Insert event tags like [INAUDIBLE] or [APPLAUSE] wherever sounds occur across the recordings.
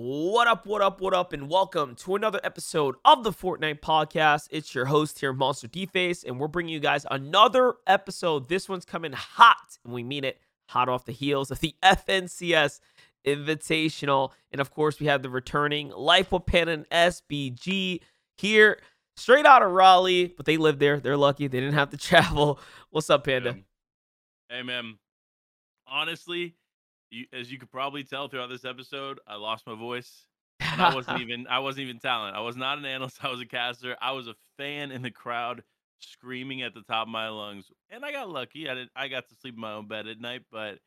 What up, what up, what up, and welcome to another episode of the Fortnite Podcast. It's your host here, MonsterDface, and we're bringing you guys another episode. This one's coming hot, and we mean it hot off the heels of the [LAUGHS] FNCS Invitational. And of course, we have the returning Life with Panda and SBG here, straight out of Raleigh, but they live there. They're lucky they didn't have to [LAUGHS] travel. What's up, Panda? Hey, man. Honestly, you, as you could probably tell throughout this episode, I lost my voice. And I wasn't [LAUGHS] even I wasn't even talent. I was not an analyst. [LAUGHS] I was a caster. I was a fan in the crowd, screaming at the top of my lungs. And I got lucky. I did, I got to sleep in my own bed at night. But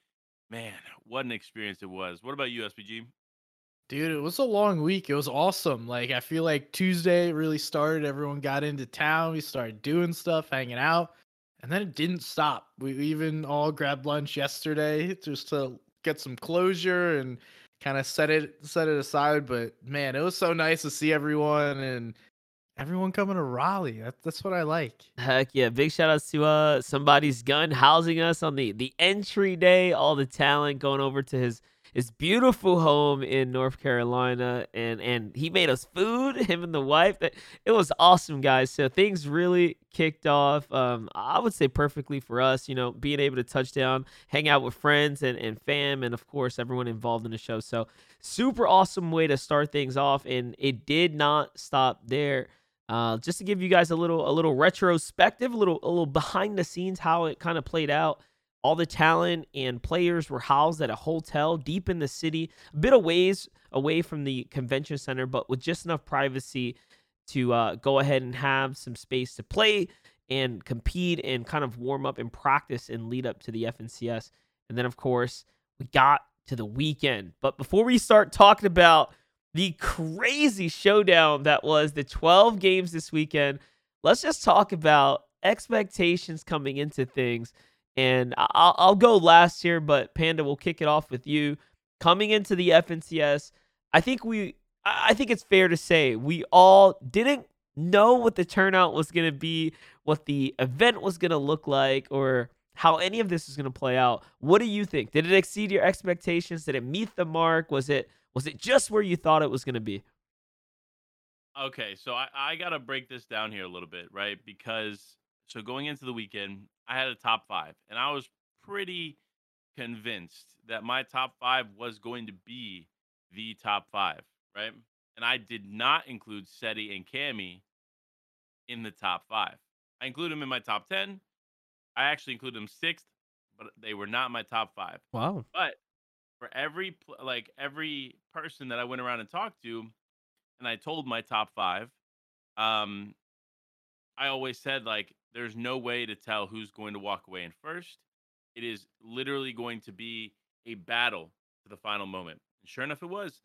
man, what an experience it was. What about you, SBG? Dude, it was a long week. It was awesome. Like I feel like Tuesday really started. Everyone got into town. We started doing stuff, hanging out, and then it didn't stop. We even all grabbed lunch yesterday just to get some closure and kind of set it set it aside. But man, it was so nice to see everyone and everyone coming to Raleigh. That, that's what I like. Heck yeah! Big shout outs to uh Somebodysgun housing us on the the entry day. All the talent going over to his his beautiful home in North Carolina, and and he made us food. [LAUGHS] Him and the wife. That it was awesome, guys. So things really kicked off. Um, I would say perfectly for us. You know, being able to touch down, hang out with friends and and fam, and of course everyone involved in the show. So super awesome way to start things off, and it did not stop there. Uh, just to give you guys a little a little retrospective, a little a little behind the scenes how it kind of played out. All the talent and players were housed at a hotel deep in the city, a bit of ways away from the convention center, but with just enough privacy to uh, go ahead and have some space to play and compete and kind of warm up and practice and lead up to the FNCS. And then, of course, we got to the weekend. But before we start talking about the crazy showdown that was the 12 games this weekend, let's just talk about expectations coming into things. And I'll, I'll go last here, but Panda will kick it off with you. Coming into the FNCS, I think we, I think it's fair to say we all didn't know what the turnout was going to be, what the event was going to look like, or how any of this is going to play out. What do you think? Did it exceed your expectations? Did it meet the mark? Was it was it just where you thought it was going to be? Okay, so I, I got to break this down here a little bit, right? Because so going into the weekend, I had a top five, and I was pretty convinced that my top five was going to be the top five, right? And I did not include Seti and Cammy in the top five. I include them in my top 10. I actually included them sixth, but they were not my top five. Wow. But for every like every person that I went around and talked to, and I told my top five, um, I always said like, there's no way to tell who's going to walk away in first. It is literally going to be a battle to the final moment. And sure enough, it was.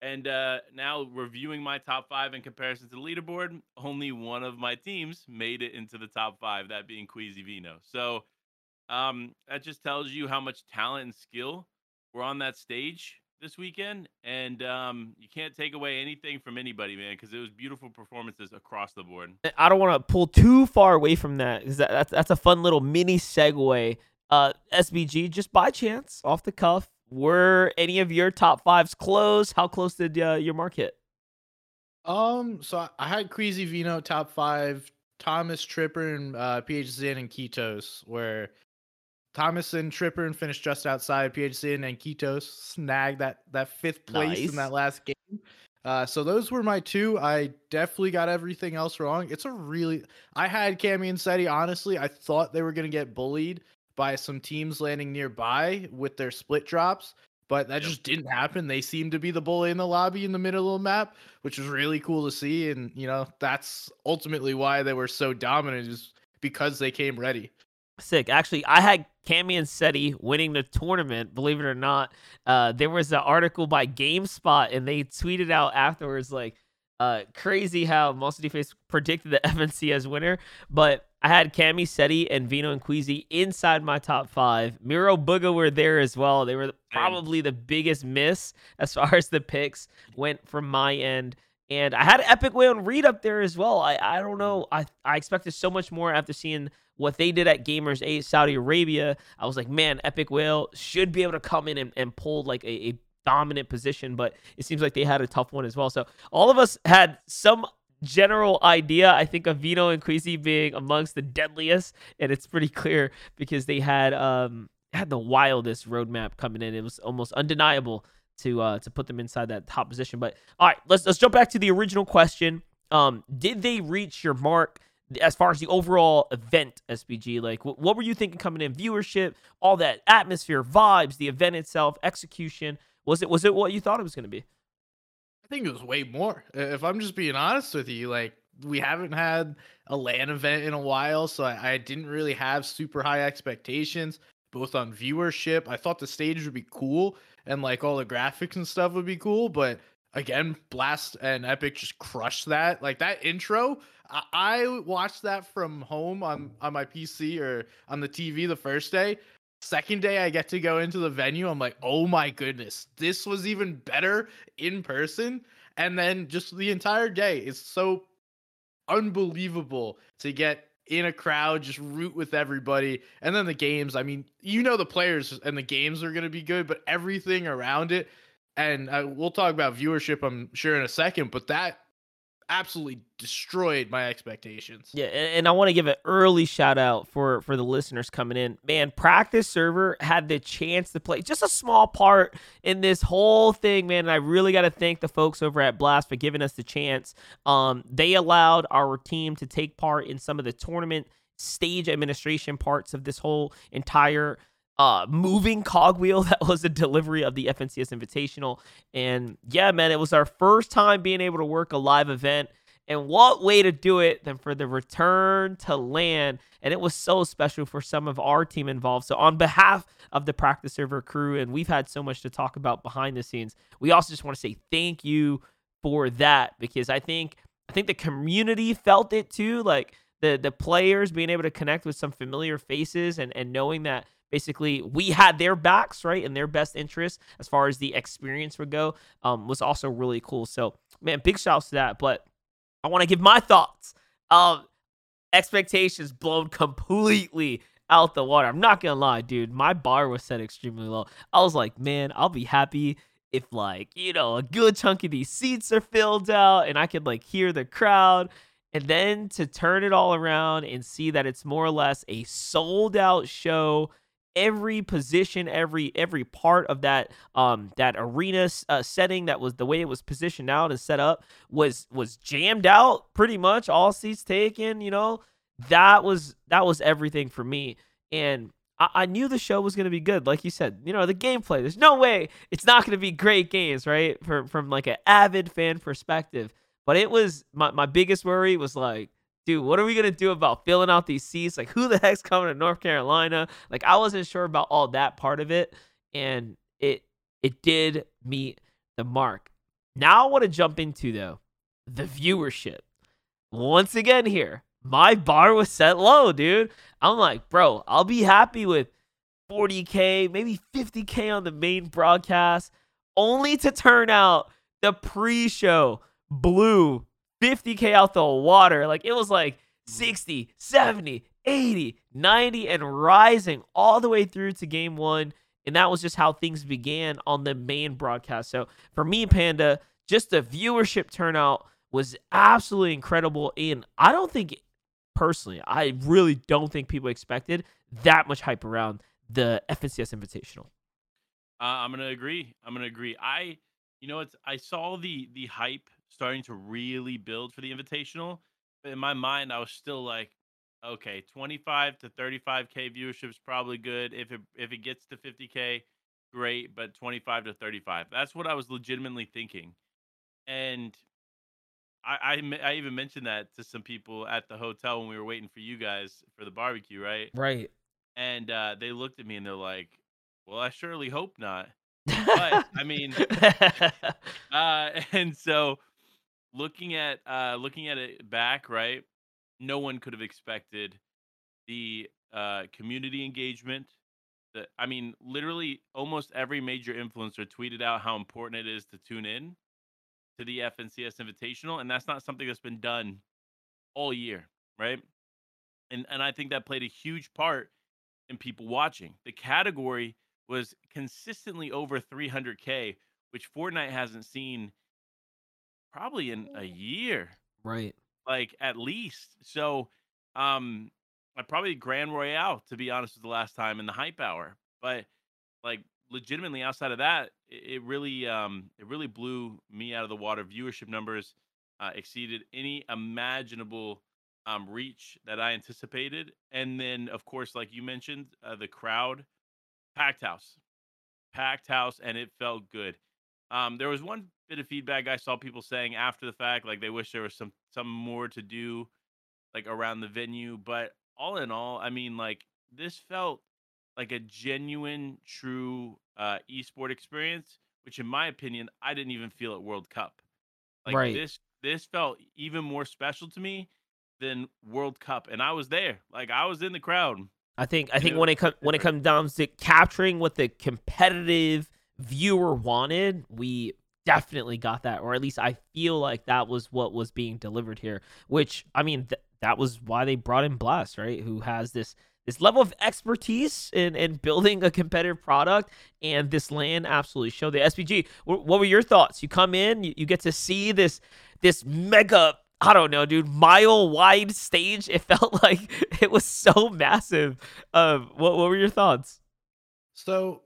And uh, now reviewing my top five in comparison to the leaderboard, only one of my teams made it into the top five, that being Queasy Vino. So um, that just tells you how much talent and skill were on that stage this weekend. And um, you can't take away anything from anybody, man, because it was beautiful performances across the board. I don't want to pull too far away from that because that, that's, that's a fun little mini segue. Uh, SBG, just by chance, off the cuff, were any of your top fives close? How close did uh, your mark hit? Um, so I- I had Queasy Vino top five, Thomas Tripper and uh, PH Zin and Ketos, where Thomas and Tripper and finished just outside. PH Zin and Ketos snagged that that fifth place Nice. in that last game. Uh, so those were my two. I definitely got everything else wrong. It's a really I had Cami and Seti. Honestly, I thought they were gonna get bullied by some teams landing nearby with their split drops, but that just didn't happen. They seemed to be the bully in the lobby in the middle of the map, which was really cool to see. And you know, that's ultimately why they were so dominant, is because they came ready. Sick. Actually, I had Cammy and Seti winning the tournament. Believe it or not, uh, there was an article by GameSpot, and they tweeted out afterwards like, uh, "Crazy how Monster Face predicted the [LAUGHS] FNCS winner." But I had Cammy, Seti, and Vino and Queasy inside my top five. Mero, Bugha were there as well. They were probably the biggest miss as far as the picks went from my end. And I had Epikwhale Reed up there as well. I, I don't know. I, I expected so much more after seeing what they did at Gamers 8 Saudi Arabia. I was like, man, Epikwhale should be able to come in and, and pull like a, a dominant position, but it seems like they had a tough one as well. So all of us had some general idea, I think, of Vino and Queasy being amongst the deadliest, and it's pretty clear because they had um had the wildest roadmap coming in. It was almost undeniable to uh to put them inside that top position. But all right, let's let's jump back to the original question. Um, did they reach your mark? as far as the overall event SBG, like what, what were you thinking coming in? Viewership, all that atmosphere, vibes, the event itself, execution. Was it was it what you thought it was going to be? I think it was way more. If I'm just being honest with you, like we haven't had a LAN event in a while, so I, I didn't really have super high expectations, both on viewership. I thought the stage would be cool and like all the graphics and stuff would be cool, but again, Blast and Epic just crushed that. Like that intro, I, I watched that from home on on my PC or on the TV the first day. Second day, I get to go into the venue. I'm like, oh my goodness, this was even better in person. And then just the entire day, it's so unbelievable to get in a crowd, just root with everybody. And then the games, I mean, you know, the players and the games are going to be good, but everything around it. And uh, we'll talk about viewership, I'm sure, in a second, but that absolutely destroyed my expectations. Yeah, and, and I want to give an early shout out for for the listeners coming in. Man, practice server had the chance to play just a small part in this whole thing, man. And I really got to thank the folks over at Blast for giving us the chance. Um, they allowed our team to take part in some of the tournament stage administration parts of this whole entire uh, moving cogwheel [LAUGHS] that was a delivery of the FNCS Invitational. And yeah, man, it was our first time being able to work a live event. And what way to do it than for the return to LAN? And it was so special for some of our team involved. So, on behalf of the practice server crew, and we've had so much to talk about behind the scenes, we also just want to say thank you for that because I think I think the community felt it too. Like the the players being able to connect with some familiar faces and and knowing that basically we had their backs right in their best interest as far as the experience would go um, was also really cool. So man big shouts to that but i want to give my thoughts. Um expectations blown completely out the water. I'm not gonna lie dude my bar was set extremely low. I was like man i'll be happy if like you know a good chunk of these seats are filled out and i could like hear the crowd. And then to turn it all around and see that it's more or less a sold out show every position, every every part of that um that arena uh, setting that was the way it was positioned out and set up was was jammed out pretty much all seats taken. You know that was that was everything for me, and I, I knew the show was going to be good. Like you said, you know the gameplay. There's no way it's not going to be great games, right? From from like an avid fan perspective. But it was my, my biggest worry was like dude, what are we gonna do about filling out these seats? Like, who the heck's coming to North Carolina? Like, I wasn't sure about all that part of it, and it it did meet the mark. Now I want to jump into though the viewership. Once again, here my bar was set low, dude. I'm like, bro, I'll be happy with 40k, maybe 50k on the main broadcast, only to turn out the pre-show blew 50K out the water. Like it was like 60, 70, 80, 90, and rising all the way through to game one. And that was just how things began on the main broadcast. So for me, Panda, just the viewership turnout was absolutely incredible. And I don't think, personally, I really don't think people expected that much hype around the FNCS Invitational. Uh, I'm gonna agree. I'm gonna agree. I, you know, it's I saw the the hype starting to really build for the invitational. But in my mind, I was still like, okay, 25 to 35k viewership is probably good. If it if it gets to 50k, great. But 25 to 35, that's what I was legitimately thinking. And I, I I even mentioned that to some people at the hotel when we were waiting for you guys for the barbecue, right? Right. And uh, they looked at me and they're like, "Well, I surely hope not." But I mean, [LAUGHS] [LAUGHS] uh, and so looking at uh looking at it back, right? No one could have expected the uh community engagement. The I mean, literally almost every major influencer tweeted out how important it is to tune in to the FNCS Invitational, and that's not something that's been done all year, right? And and I think that played a huge part in people watching. The category was consistently over 300k which Fortnite hasn't seen probably in a year, Right. like at least. So, um, I probably Grand Royale to be honest was the last time in the hype hour, but like legitimately outside of that, it, it really um it really blew me out of the water. Viewership numbers uh, exceeded any imaginable um reach that I anticipated, and then of course, like you mentioned, uh, the crowd, packed house, packed house, and it felt good. Um, there was one bit of feedback I saw people saying after the fact, like they wish there was some some more to do like around the venue. But all in all, I mean, like this felt like a genuine, true uh, esport experience, which in my opinion, I didn't even feel at World Cup. Like Right. this, this felt even more special to me than World Cup, and I was there. Like I was in the crowd. I think I think when it comes when it comes down to capturing what the competitive viewer wanted, we definitely got that, or at least I feel like that was what was being delivered here. Which I mean, th- that was why they brought in Blast, right? Who has this this level of expertise in in building a competitive product, and this LAN absolutely showed the SBG. wh- What were your thoughts? You come in, you, you get to see this this mega I don't know, dude, mile wide stage. It [LAUGHS] felt like it was so massive. Um, what what were your thoughts? So,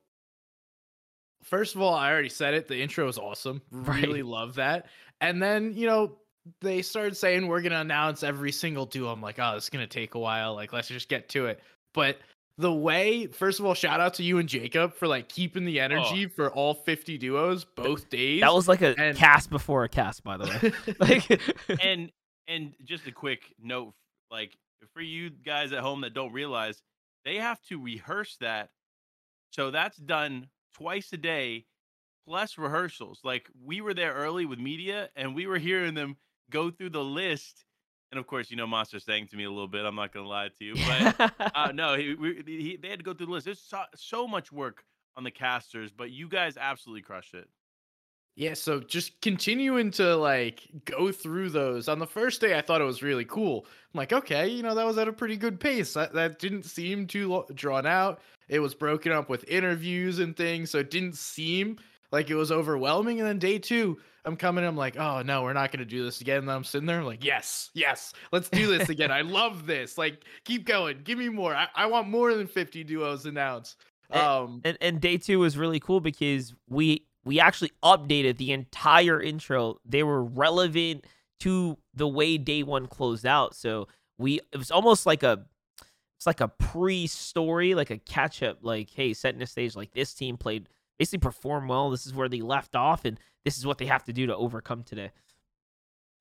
first of all, I already said it. The intro is awesome. Really Right. love that. And then, you know, they started saying we're gonna announce every single duo. I'm like, oh, it's gonna take a while. Like, let's just get to it. But the way, first of all, shout out to you and Jacob for like keeping the oh. energy for all 50 duos both days. That was like a And- cast before a cast, by the way. [LAUGHS] Like, [LAUGHS] and and just a quick note like for you guys at home that don't realize they have to rehearse that so that's done twice a day plus rehearsals like we were there early with media and we were hearing them go through the list and of course you know monster saying to me a little bit i'm not gonna lie to you but uh, [LAUGHS] no he, we, he, they had to go through the list. There's so, so much work on the casters but you guys absolutely crushed it Yeah, so just continuing to like go through those. On the first day, I thought it was really cool. I'm like, okay, you know, that was at a pretty good pace. That, that didn't seem too lo- drawn out. It was broken up with interviews and things, so it didn't seem like it was overwhelming. And then day two, I'm coming, I'm like, oh no, we're not gonna do this again. And I'm sitting there, I'm like, yes, yes, let's do this again. I [LAUGHS] love this. Like, keep going, give me more. I, I want more than 50 duos announced. And- Um, and and day two was really cool because we we actually updated the entire intro. They were relevant to the way day one closed out. So we it was almost like a it's like a pre-story, like a catch-up. Like, hey, setting the stage. Like this team played basically performed well. This is where they left off, and this is what they have to do to overcome today.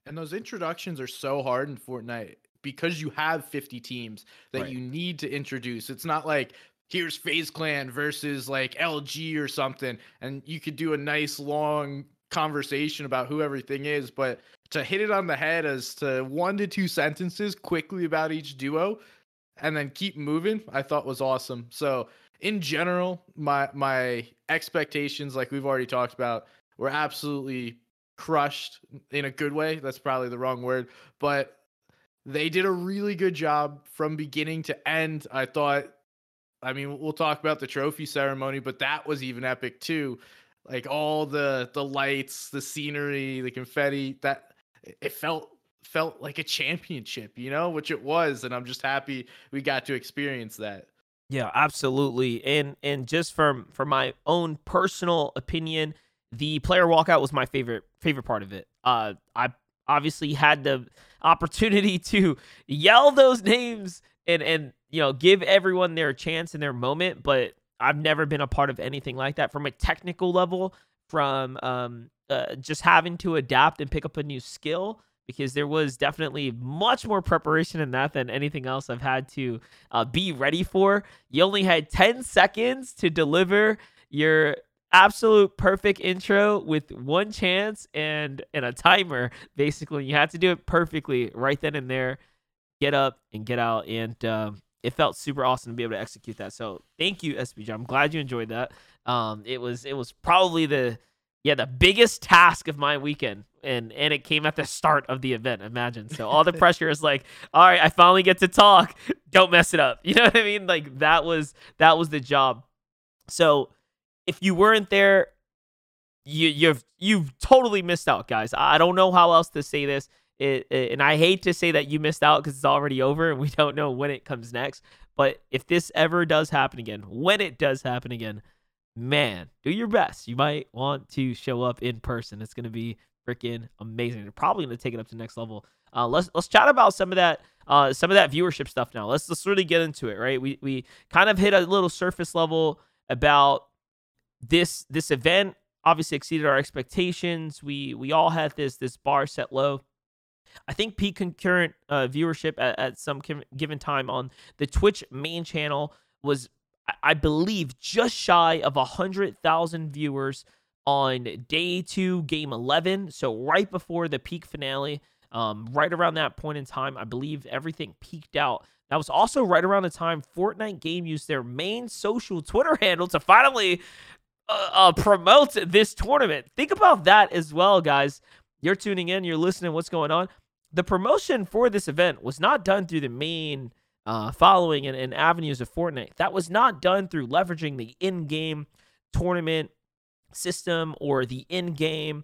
And those introductions are so hard in Fortnite because you have 50 teams that Right. you need to introduce. It's not like here's FaZe Clan versus like LG or something, and you could do a nice long conversation about who everything is, but to hit it on the head as to one to two sentences quickly about each duo and then keep moving, I thought was awesome. So in general, my my expectations, like we've already talked about, were absolutely crushed in a good way. That's probably the wrong word, but they did a really good job from beginning to end. I thought I mean, we'll talk about the trophy ceremony, but that was even epic too. Like all the the lights, the scenery, the confetti, that it felt felt like a championship, you know, which it was, and I'm just happy we got to experience that. Yeah, absolutely. And and just from from my own personal opinion, the player walkout was my favorite favorite part of it. Uh I obviously had the opportunity [LAUGHS] to yell those names and and you know, give everyone their chance and their moment, but I've never been a part of anything like that from a technical level, from um uh, just having to adapt and pick up a new skill because there was definitely much more preparation in that than anything else I've had to uh, be ready for. You only had 10 seconds to deliver your absolute perfect intro with one chance and and a timer basically you had to do it perfectly right then and there get up and get out and um, it felt super awesome to be able to execute that. So thank you SBG I'm glad you enjoyed that. Um it was it was probably the yeah the biggest task of my weekend and and it came at the start of the event imagine. So all the [LAUGHS] pressure is like all right I finally get to talk. Don't mess it up. [LAUGHS] You know what I mean? Like that was that was the job. So if you weren't there you you've you've totally missed out, guys. I don't know how else to say this. It, it, and I hate to say that you missed out because it's already over and we don't know when it comes next. But if this ever does happen again, when it does happen again, man, do your best. You might want to show up in person. It's going to be freaking amazing. They're probably going to take it up to the next level. Uh, let's let's chat about some of that uh, some of that viewership stuff now. Let's let's really get into it. Right, we we kind of hit a little surface level about this this event. Obviously exceeded our expectations. We we all had this this bar set low. I think peak concurrent uh, viewership at, at some given time on the Twitch main channel was, I believe, just shy of a hundred thousand viewers on day two, game eleven. So right before the peak finale, um, right around that point in time, I believe everything peaked out. That was also right around the time Fortnite Game used their main social Twitter [LAUGHS] handle to finally uh, uh, promote this tournament. Think about that as well, guys. You're tuning in, you're listening, what's going on? The promotion for this event was not done through the main uh, following and, and avenues of Fortnite. That was not done through leveraging the in game tournament system or the in game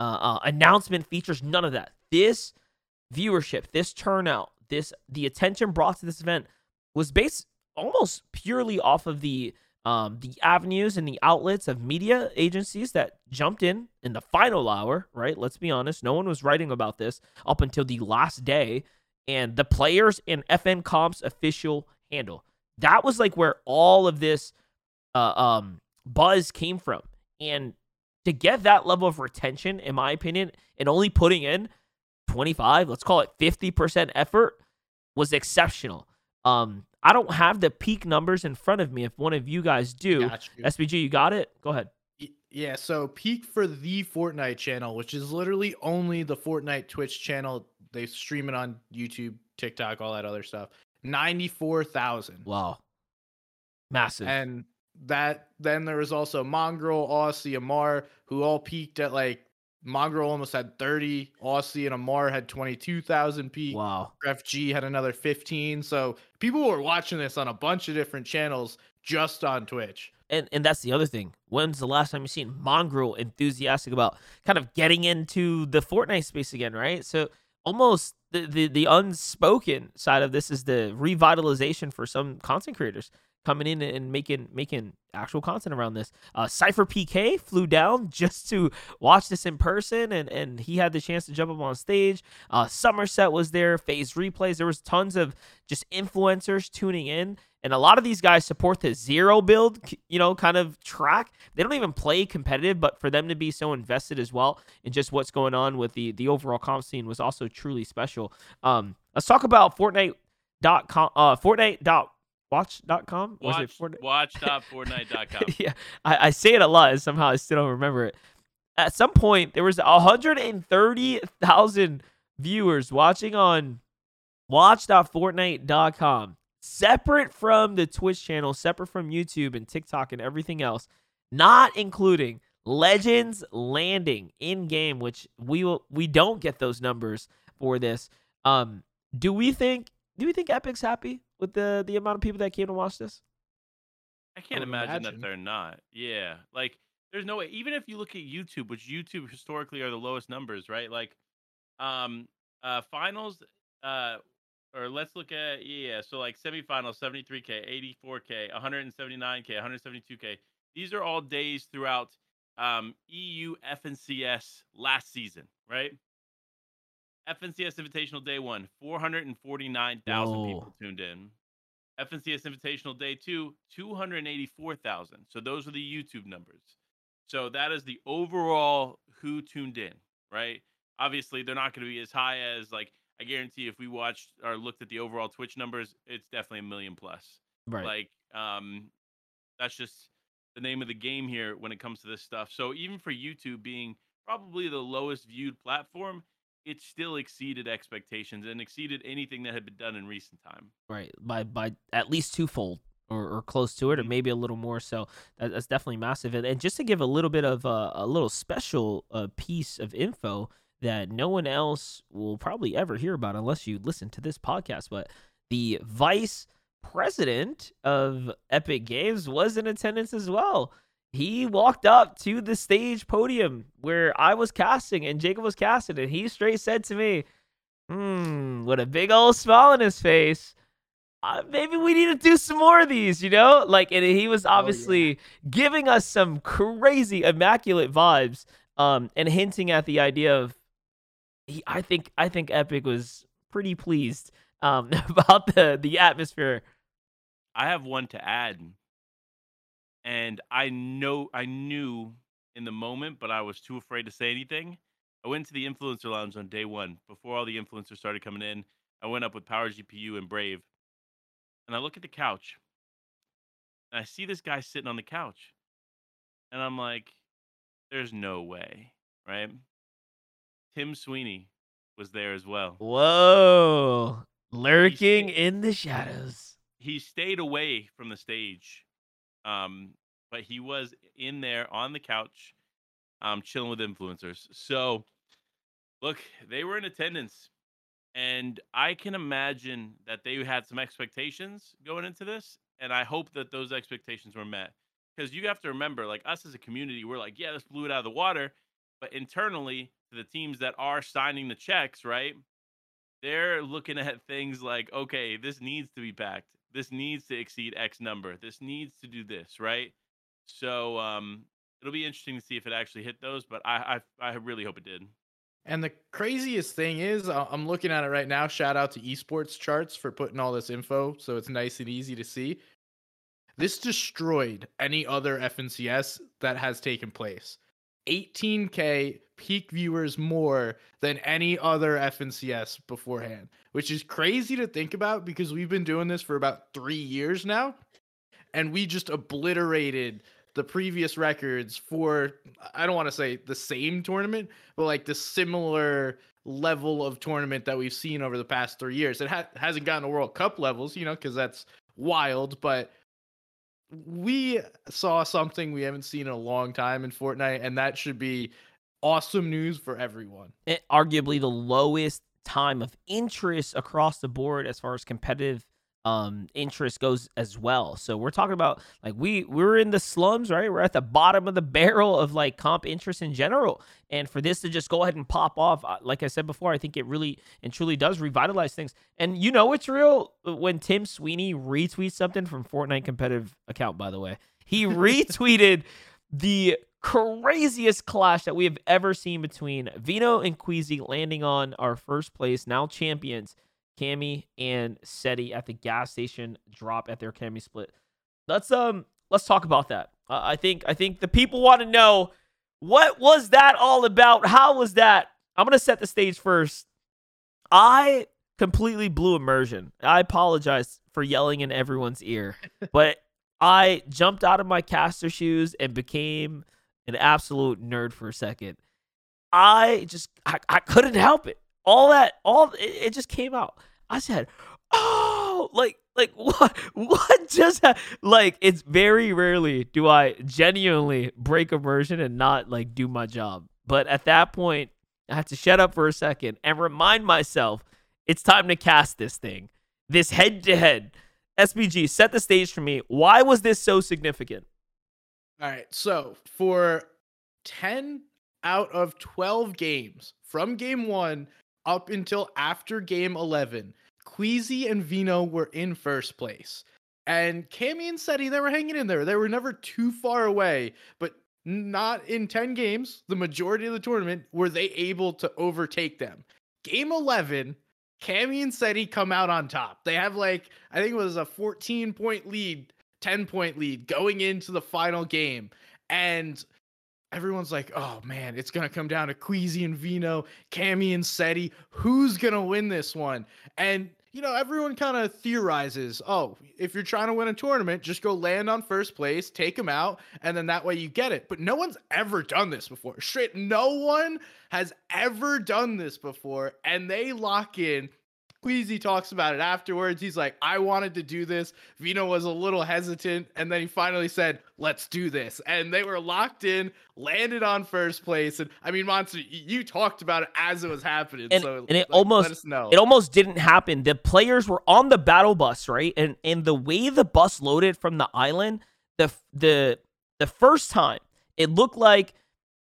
uh, uh, announcement features. None of that. This viewership, this turnout, this the attention brought to this event was based almost purely off of the um, the avenues and the outlets of media agencies that jumped in in the final hour, right? Let's be honest. No one was writing about this up until the last day. And the players in FN Comp's official handle. That was like where all of this uh, um, buzz came from. And to get that level of retention, in my opinion, and only putting in 25, let's call it 50% effort was exceptional. Um, I don't have the peak numbers in front of me. If one of you guys do, you. SBG, you got it? Go ahead. Yeah, so peak for the Fortnite channel, which is literally only the Fortnite Twitch channel. They stream it on YouTube, TikTok, all that other stuff. 94,000. Wow. Massive. And that then there was also Mongraal, Aussie, Amar, who all peaked at like Mongraal almost had 30. Aussie and Amar had 22,000 peak. Wow. FG had another 15. So people were watching this on a bunch of different channels just on Twitch. And and that's the other thing. When's the last time you've seen Mongraal enthusiastic about kind of getting into the Fortnite space again, right? So almost the, the, the unspoken side of this is the revitalization for some content creators coming in and making making actual content around this. Uh, Cypher PK flew down [LAUGHS] just to watch this in person, and and he had the chance to jump up on stage. Uh, Somerset was there, FaZe replays. There was tons of just influencers tuning in, and a lot of these guys support the zero build, you know, kind of track. They don't even play competitive, but for them to be so invested as well in just what's going on with the the overall comp scene was also truly special. Um, let's talk about Fortnite. Dot com, uh, Fortnite. Dot watch.com? Was watch, it Fortnite? Watch.fortnite.com. [LAUGHS] [LAUGHS] yeah, I, I say it a lot and somehow I still don't remember it. At some point, there was 130,000 viewers watching on watch.fortnite.com, separate from the Twitch channel, separate from YouTube and TikTok and everything else, not including Legends Landing in game, which we will we don't get those numbers for this. Um, do we think do we think Epic's happy with the the amount of people that came to watch this? I can't I imagine, imagine, that they're not. Yeah, like there's no way. Even if you look at YouTube, which YouTube historically are the lowest numbers, right? Like, um, uh, finals, uh, or let's look at yeah. So like semifinals, 73k, 84k, 179k, 172k. These are all days throughout um, EU FNCS last season, right? FNCS Invitational Day One, 449,000 people tuned in. FNCS Invitational Day Two, 284,000. So those are the YouTube numbers. So that is the overall who tuned in, right? Obviously, they're not going to be as high as like I guarantee if we watched or looked at the overall Twitch numbers, it's definitely a million plus. Right. Like, um, that's just the name of the game here when it comes to this stuff. So even for YouTube being probably the lowest viewed platform, it still exceeded expectations and exceeded anything that had been done in recent time. Right, by by at least twofold or, or close to it, or mm-hmm. maybe a little more. So that, that's definitely massive. And, and just to give a little bit of uh, a little special uh, piece of info that no one else will probably ever hear about unless you listen to this podcast, but the vice president of Epic Games was in attendance as well. He walked up to the stage podium where I was casting and Jacob was casting, and he straight said to me, "Hmm," with a big old smile on his face. Uh, maybe we need to do some more of these, you know? Like, and he was obviously oh, yeah. giving us some crazy, immaculate vibes, um, and hinting at the idea of, he, I think, I think Epic was pretty pleased, um, [LAUGHS] about the the atmosphere. I have one to add and I know I knew in the moment, but I was too afraid to say anything. I went to the influencer lounge on day one before all the influencers started coming in. I went up with Power GPU and Brave, and I look at the couch, and I see this guy sitting on the couch, and I'm like, "There's no way, right?" Tim Sweeney was there as well. Whoa, lurking in the shadows. He stayed away from the stage um, but he was in there on the couch, um, chilling with influencers. So, look, they were in attendance, and I can imagine that they had some expectations going into this, and I hope that those expectations were met. Because you have to remember, like us as a community, we're like, yeah, this blew it out of the water. But internally, to the teams that are signing the checks, right? They're looking at things like, okay, this needs to be packed this needs to exceed X number. This needs to do this, right? So um, it'll be interesting to see if it actually hit those, but I I, I really hope it did. And the craziest thing is, I'm looking at it right now. Shout out to Esports Charts for putting all this info so it's nice and easy to see. This destroyed any other FNCS that has taken place. 18k peak viewers more than any other FNCS beforehand, which is crazy to think about because we've been doing this for about three years now. And we just obliterated the previous records for, I don't want to say the same tournament, but like the similar level of tournament that we've seen over the past three years. It ha- hasn't gotten to World Cup levels, you know, because that's wild, but we saw something we haven't seen in a long time in Fortnite, and that should be awesome news for everyone. It, arguably the lowest time of interest across the board as far as competitive um interest goes as well. So we're talking about like we we're in the slums, right? We're at the bottom of the [LAUGHS] barrel of like comp interest in general. And for this to just go ahead and pop off, uh, like I said before, I think it really and truly does revitalize things. And you know it's real when Tim Sweeney retweets something from Fortnite competitive account by the way. He [LAUGHS] retweeted the craziest clash that we have ever seen between Vino and Queasy landing on our first place, now champions, Cammy and Seti at the gas station drop at their Cammy split. Let's um let's talk about that. Uh, I think I think the people want to know what was that all about? How was that? I'm gonna set the stage first. I completely blew immersion. I apologize for yelling in everyone's ear, [LAUGHS] but I jumped out of my caster shoes and became an absolute nerd for a second. I just I, I couldn't help it. All that all it, it just came out. I said, "Oh, like like [LAUGHS] what what just ha-? like it's very rarely do I genuinely break immersion and not like do my job. But at that point, I had to shut up for a second and remind myself it's time to cast this thing. This head to head. SBG, set the stage for me. Why was this so significant? All right. So for 10 out of 12 games from game one up until after game 11, Queasy and Vino were in first place. And Cammy and Seti, they were hanging in there. They were never too far away, but not in 10 games, the majority of the tournament, were they able to overtake them. Game 11, Cammy and Seti come out on top. They have like, I think it was a 14 point lead 10 point lead going into the final game. And everyone's like, oh man, it's gonna come down to Queasy and Vino, Cami and Seti. Who's gonna win this one? And you know, everyone kind of theorizes, oh, if you're trying to win a tournament, just go land on first place, take them out, and then that way you get it. But no one's ever done this before. Straight, no one has ever done this before, and they lock in Queasy talks about it afterwards. He's like, I wanted to do this. Vino was a little hesitant, and then he finally said, Let's do this. And they were locked in, landed on first place. And I mean, Monster, you talked about it as it was happening. And, so and it almost it almost didn't happen. The players were on the battle bus, right? And and the way the bus loaded from the island, the the The first time, it looked like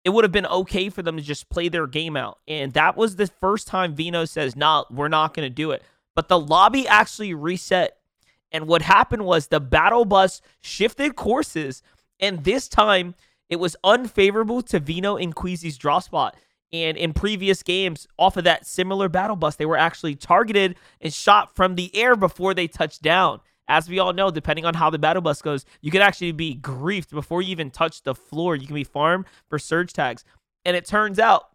it would have been okay for them to just play their game out. And that was the first time Vino says, nah, we're not going to do it. But the lobby actually reset. And what happened was the battle bus shifted courses. And this time, it was unfavorable to Vino and Queasy's draw spot. And in previous games, off of that similar battle bus, they were actually targeted and shot from the air before they touched down. As we all know, depending on how the battle bus goes, you could actually be griefed before you even touch the floor. You can be farmed for surge tags. And it turns out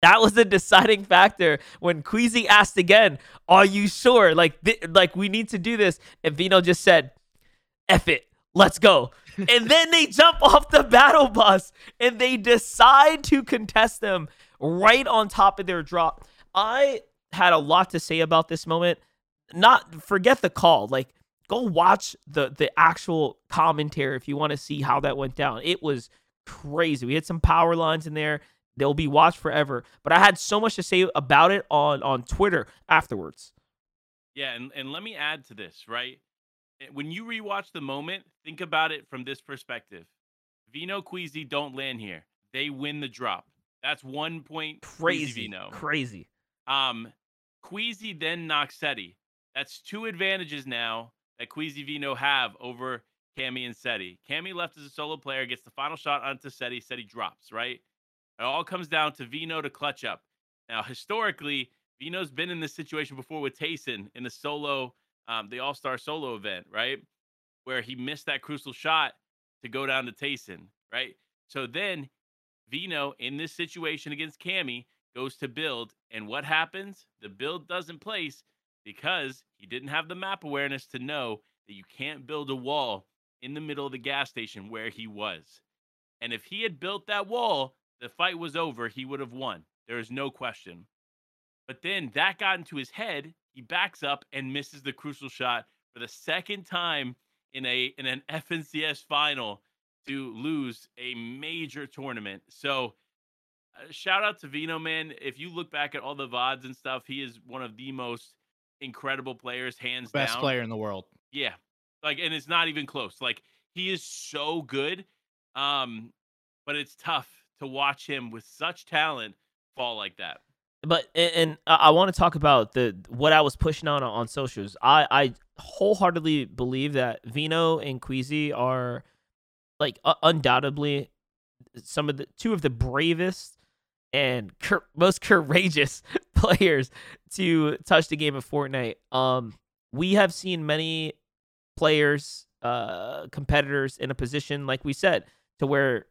that was the deciding factor when Queasy asked again, "Are you sure? Like, th- like we need to do this?" And Vino just said, "F it, let's go." [LAUGHS] and then they jump off the battle bus and they decide to contest them right on top of their drop. I had a lot to say about this moment. Not forget the call. Like go watch the the actual commentary if you want to see how that went down. It was crazy. We had some power lines in there. They'll be watched forever. But I had so much to say about it on on Twitter afterwards. Yeah, and, and let me add to this, right? Eh, when you rewatch the moment, think about it from this perspective. Vino Queasy don't land here. They win the drop. That's one point Crazy. Vino. Crazy. Um Queasy then knocks Seti. That's two advantages now that Queasy Vino have over Cammy and Seti. Cammy left as a solo player, gets the final shot onto Seti. Seti drops, right? It all comes down to Vino to clutch up. Now, historically, Vino's been in this situation before with Tayson in the solo, um, the All Star solo event, right? Where he missed that crucial shot to go down to Tayson, right? So then Vino in this situation against Cammy goes to build. And what happens? The build doesn't place because he didn't have the map awareness to know that you can't build a wall in the middle of the gas station where he was. And if he had built that wall, the fight was over. He would have won. There is no question. But then that got into his head. He backs up and misses the crucial shot for the second time in a in an [LAUGHS] FNCS final to lose a major tournament. So uh, shout out to Vino man. If you look back at all the VODs and stuff, he is one of the most incredible players, hands Best down. player in the world. Yeah. Like and it's not even close. Like he is so good. Um but it's tough to watch him with such talent fall like that. But and, and I, I want to talk about the what I was pushing on on socials. I I wholeheartedly believe that Vino and Queasy are like uh, undoubtedly some of the two of the bravest and cur- most courageous players to touch the game of Fortnite. Um, we have seen many players, uh, competitors in a position like we said to where,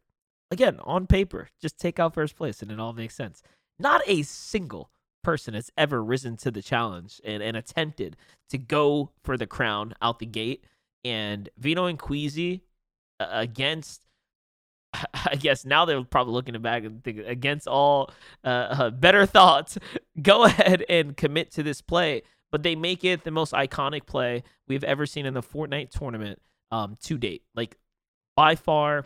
again, on paper, just take out first place and it all makes sense. Not a single person has ever risen to the challenge and, and attempted to go for the crown out the gate. And Vino and Queasy uh, against [LAUGHS] I guess now they're probably looking back and think against all uh, uh, better thoughts, [LAUGHS] go ahead and commit to this play. But they make it the most iconic play we've ever seen in the Fortnite tournament um, to date. Like by far,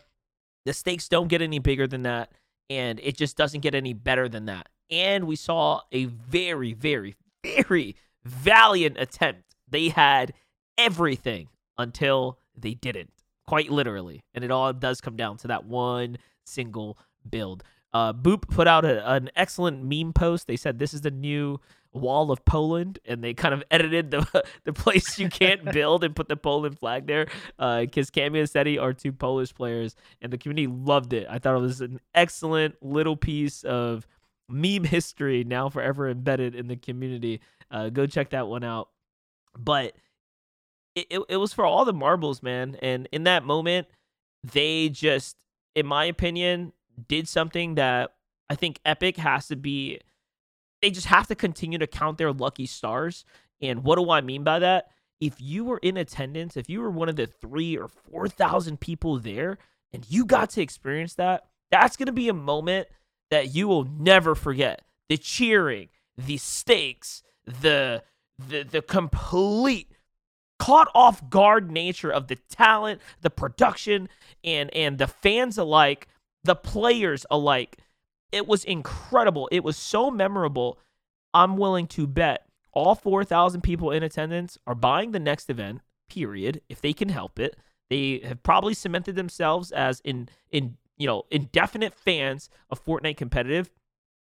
the stakes don't get any bigger than that, and it just doesn't get any better than that. And we saw a very, very, very valiant attempt. They had everything until they didn't quite literally. And it all does come down to that one single build. Uh, Boop put out a, an excellent meme post. They said this is the new wall of Poland, and they kind of [LAUGHS] edited the the place you can't [LAUGHS] build and put the Poland flag there. Because uh, Cammy and Seti are two Polish players, and the community loved it. I thought it was an excellent little piece of meme history now forever embedded in the community. Uh, go check that one out. But it, it, it was for all the marbles, man. And in that moment, they just, in my opinion, did something that I think Epic has to be. They just have to continue to count their lucky stars. And what do I mean by that? If you were in attendance, if you were one of the three or 4,000 people there and you got to experience that, that's going to be a moment that you will never forget. The cheering, the stakes, the the the complete caught off guard nature of the talent, the production, and and the fans alike, the players alike. It was incredible. It was so memorable. I'm willing to bet all 4,000 people in attendance are buying the next event, period, if they can help it. They have probably cemented themselves as in in you know indefinite fans of Fortnite competitive,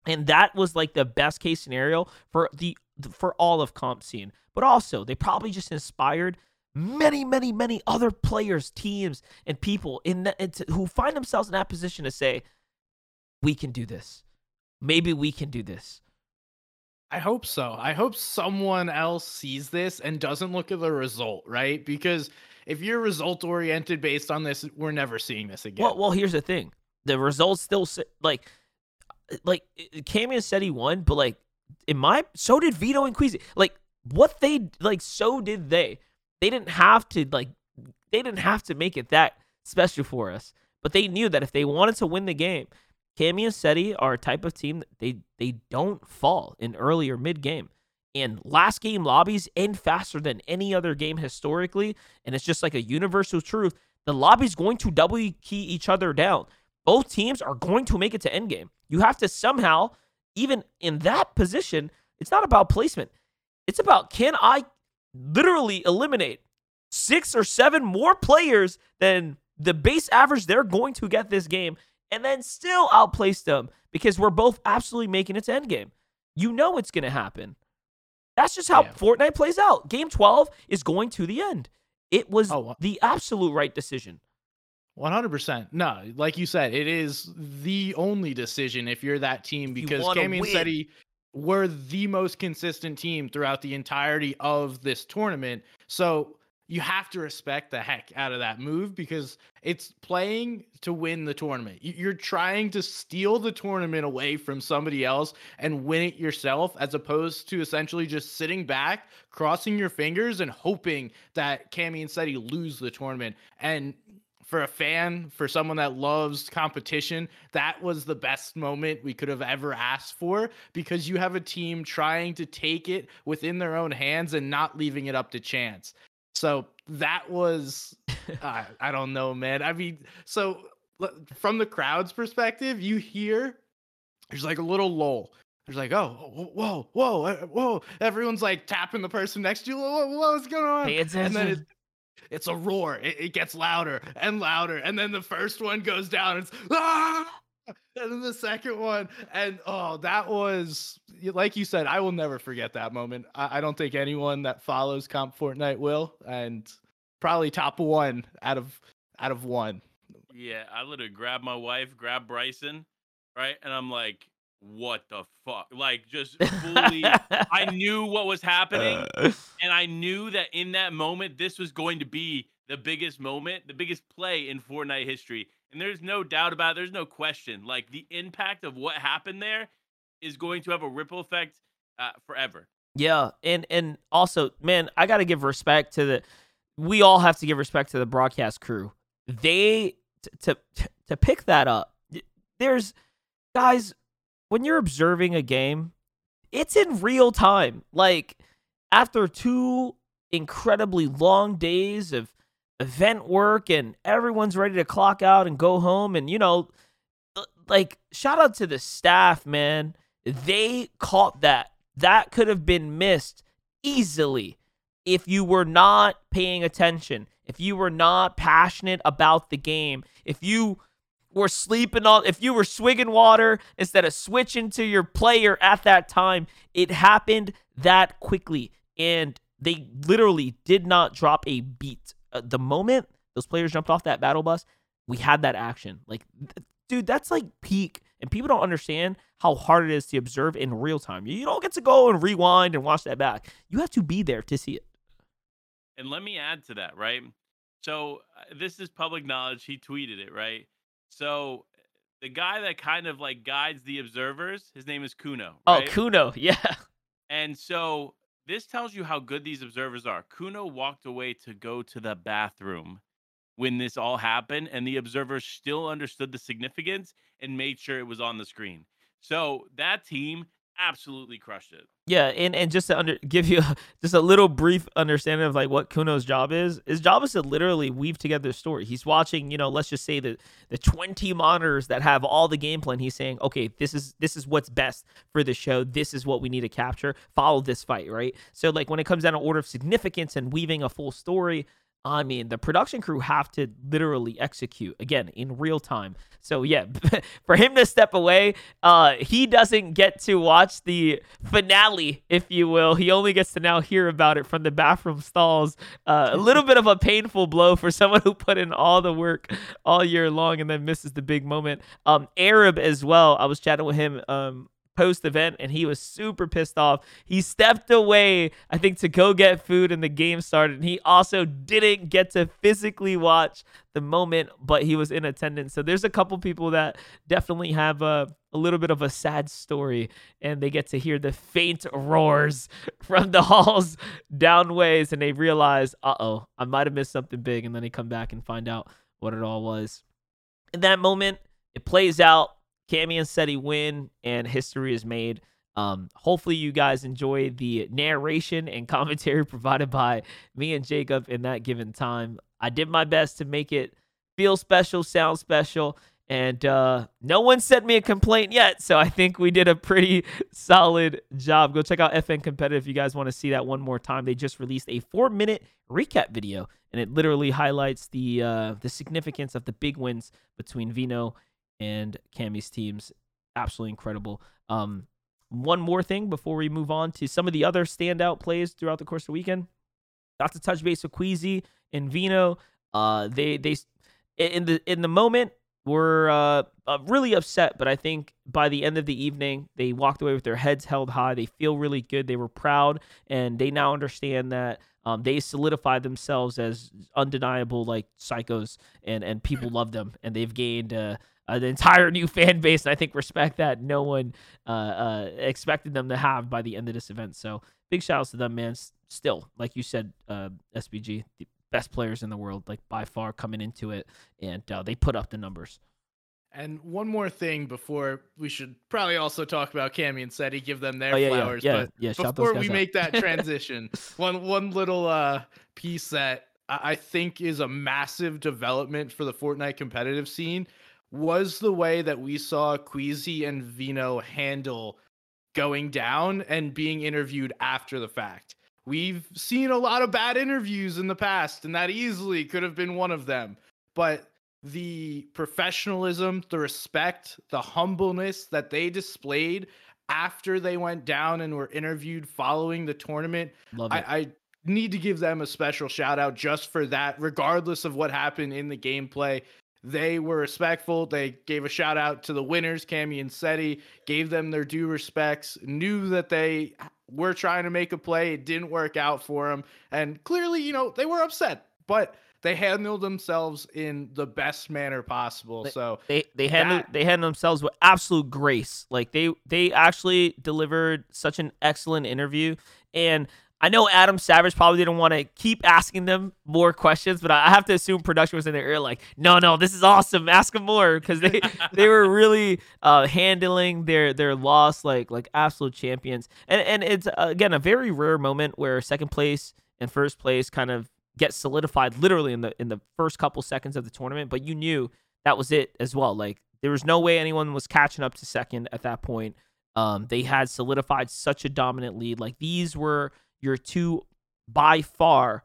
and that was like the best case scenario for the for all of comp scene. But also, they probably just inspired many, many, many other players, teams, and people in that who find themselves in that position to say, "We can do this. Maybe we can do this." I hope so. I hope someone else sees this and doesn't look at the result, right? Because if you're result oriented based on this, we're never seeing this again. Well, well, here's the thing: the results still like, uh, like uh, Camion said he won, but like in my so did Vito and Queasy. Like what they like, so did they. They didn't have to like, they didn't have to make it that special for us, but they knew that if they wanted to win the game, Cammy and Seti are a type of team that they they don't fall in early or mid game. And last game lobbies end faster than any other game historically. And it's just like a universal truth. The lobby's going to double key each other down. Both teams are going to make it to end game. You have to somehow, even in that position, it's not about placement. It's about can I literally eliminate six or seven more players than the base average they're going to get this game and then still outplace them because we're both absolutely making it to end game. You know it's going to happen. That's just how yeah. Fortnite plays out. Game 12 is going to the end. It was oh, uh the absolute right decision. 100%. No, like you said, it is the only decision if you're that team because Cammy and Seti were the most consistent team throughout the entirety of this tournament. So you have to respect the heck out of that move because it's playing to win the tournament. You're trying to steal the tournament away from somebody else and win it yourself, as opposed to essentially just sitting back, crossing your fingers, and hoping that Cammy and Seti lose the tournament. And for a fan, for someone that loves competition, that was the best moment we could have ever asked for because you have a team trying to take it within their own hands and not leaving it up to chance. So that was, [LAUGHS] uh, I don't know, man. I mean, so from the crowd's perspective, you hear there's like a little lull. There's like, oh, whoa, whoa, uh, whoa. Everyone's like tapping the person next to you. Whoa, whoa what's going on? Pay attention. It's a roar. It, it, gets louder and louder. And then the first one goes down. It's ah! and then the second one, and oh, that was like you said. I will never forget that moment. I, I don't think anyone that follows Comp Fortnite will, and probably top one out of out of one. Yeah, I literally grabbed my wife, grabbed Bryson, right, and I'm like, "What the fuck?" Like, just fully. I [LAUGHS] knew what was happening, and I knew that in that moment, this was going to be the biggest moment, the biggest play in Fortnite history and there's no doubt about it. There's no question. Like the impact of what happened there is going to have a ripple effect uh, forever. Yeah, and and also, man, I got to give respect to the. We all have to give respect to the broadcast crew. They to to, to pick that up. There's guys when you're observing a game, it's in real time. Like after two incredibly long days of event work and everyone's ready to clock out and go home and you know uh, like shout out to the staff man they caught that that could have been missed easily if you were not paying attention if you were not passionate about the game if you were sleeping on if you were swigging water instead of switching to your player at that time it happened that quickly and they literally did not drop a beat uh, the moment those players jumped off that battle bus, we had that action. Like, dude, that's like peak. And people don't understand how hard it is to observe in real time. You don't get to go and rewind and watch that back. You have to be there to see it. And let me add to that, right? So uh, this is public knowledge. He tweeted it, right? So the guy that kind of like guides the observers, his name is Kuno. Oh, right? Oh, Kuno, [LAUGHS] yeah. And so this tells you how good these observers are. Kuno walked away to go to the bathroom when this all happened, and the observers still understood the significance and made sure it was on the screen. So that team absolutely crushed it. Yeah, and and just to under, [LAUGHS] give you just a little brief understanding of like what Kuno's job is, his job is to literally weave together a story. He's watching, you know, let's just say the the 20 monitors that have all the game plan. he's saying, "Okay, this is this is what's best for the show. This is what we need to capture. Follow this fight, right?" So like when it comes down to order of significance and weaving a full story, I mean, the production crew have to literally execute again in real time. So yeah, [LAUGHS] for him to step away, uh, he doesn't get to watch the finale, if you will. He only gets to now hear about it from the bathroom stalls. Uh, a [LAUGHS] little bit of a painful blow for someone who put in all the work all year long and then misses the big moment. Um, Arab as well. I was chatting with him um, post event and he was super pissed off. He stepped away, I think, to go get food and the game started. And he also didn't get to physically watch the moment, but he was in attendance. So there's a couple people that definitely have a, a little bit of a sad story and they get to hear the faint roars [LAUGHS] from the halls downways and they realize, uh oh, I might have missed something big. And then they come back and find out what it all was. In that moment, it plays out Cammy and Seti win, and history is made. Um, hopefully, you guys enjoy the narration and [LAUGHS] commentary provided by me and Jacob in that given time. I did my best to make it feel special, sound special, and uh, no one sent me a complaint yet. So I think we did a pretty [LAUGHS] solid job. Go check out FN Competitive if you guys want to see that one more time. They just released a four minute recap video, and it literally highlights the uh, the significance of the big wins between Vino and Cammy's teams. Absolutely incredible. Um, one more thing before we move on to some of the other standout plays throughout the course of the weekend. Got to touch base with Queasy and Vino. Uh, they they in the in the moment were uh, uh, really upset, but I think by the end of the evening, they walked away with their heads held high. They feel really good. They were proud, and they now understand that um, they solidified themselves as undeniable like psychos, and and people love them, and they've gained. Uh, an entire new [LAUGHS] fan base, and I think respect that no one uh, uh, expected them to have by the end of this event. So big shout outs to them, man. Still, like you said, uh, SBG, the best players in the world, like by far coming into it, and uh, they put up the numbers. And one more thing before we should probably also talk about Cammy and Seti, give them their Oh, yeah, yeah, flowers. yeah, but yeah, before we out. make that [LAUGHS] transition, one one little uh, piece that I I think is a massive development for the Fortnite competitive scene was the way that we saw Queasy and Vino handle going down and being interviewed after the fact. We've seen a lot of bad interviews in the past, and that easily could have been one of them. But the professionalism, the respect, the humbleness that they displayed after they went down and were interviewed following the tournament. I, I need to give them a special shout out just for that, regardless of what happened in the gameplay. They were respectful. They gave a shout out to the winners, Cami and Seti, gave them their due respects, knew that they were trying to make a play. It didn't work out for them. And clearly, you know, they were upset, but they handled themselves in the best manner possible. They- So They they handled That- they handled themselves with absolute grace. Like they they actually delivered such an excellent interview. And I know Adam Savage probably didn't want to keep asking them more questions, but I I have to assume production was in their ear like, no, no, this is awesome. Ask them more because they [LAUGHS] they were really uh, handling their their loss like like absolute champions. And and it's uh, again a very rare moment where second place and first place kind of get solidified literally in the in the first couple seconds of the tournament. But you knew that was it as well. Like there was no way anyone was catching up to second at that point. Um, they had solidified such a dominant lead. Like these were your two by far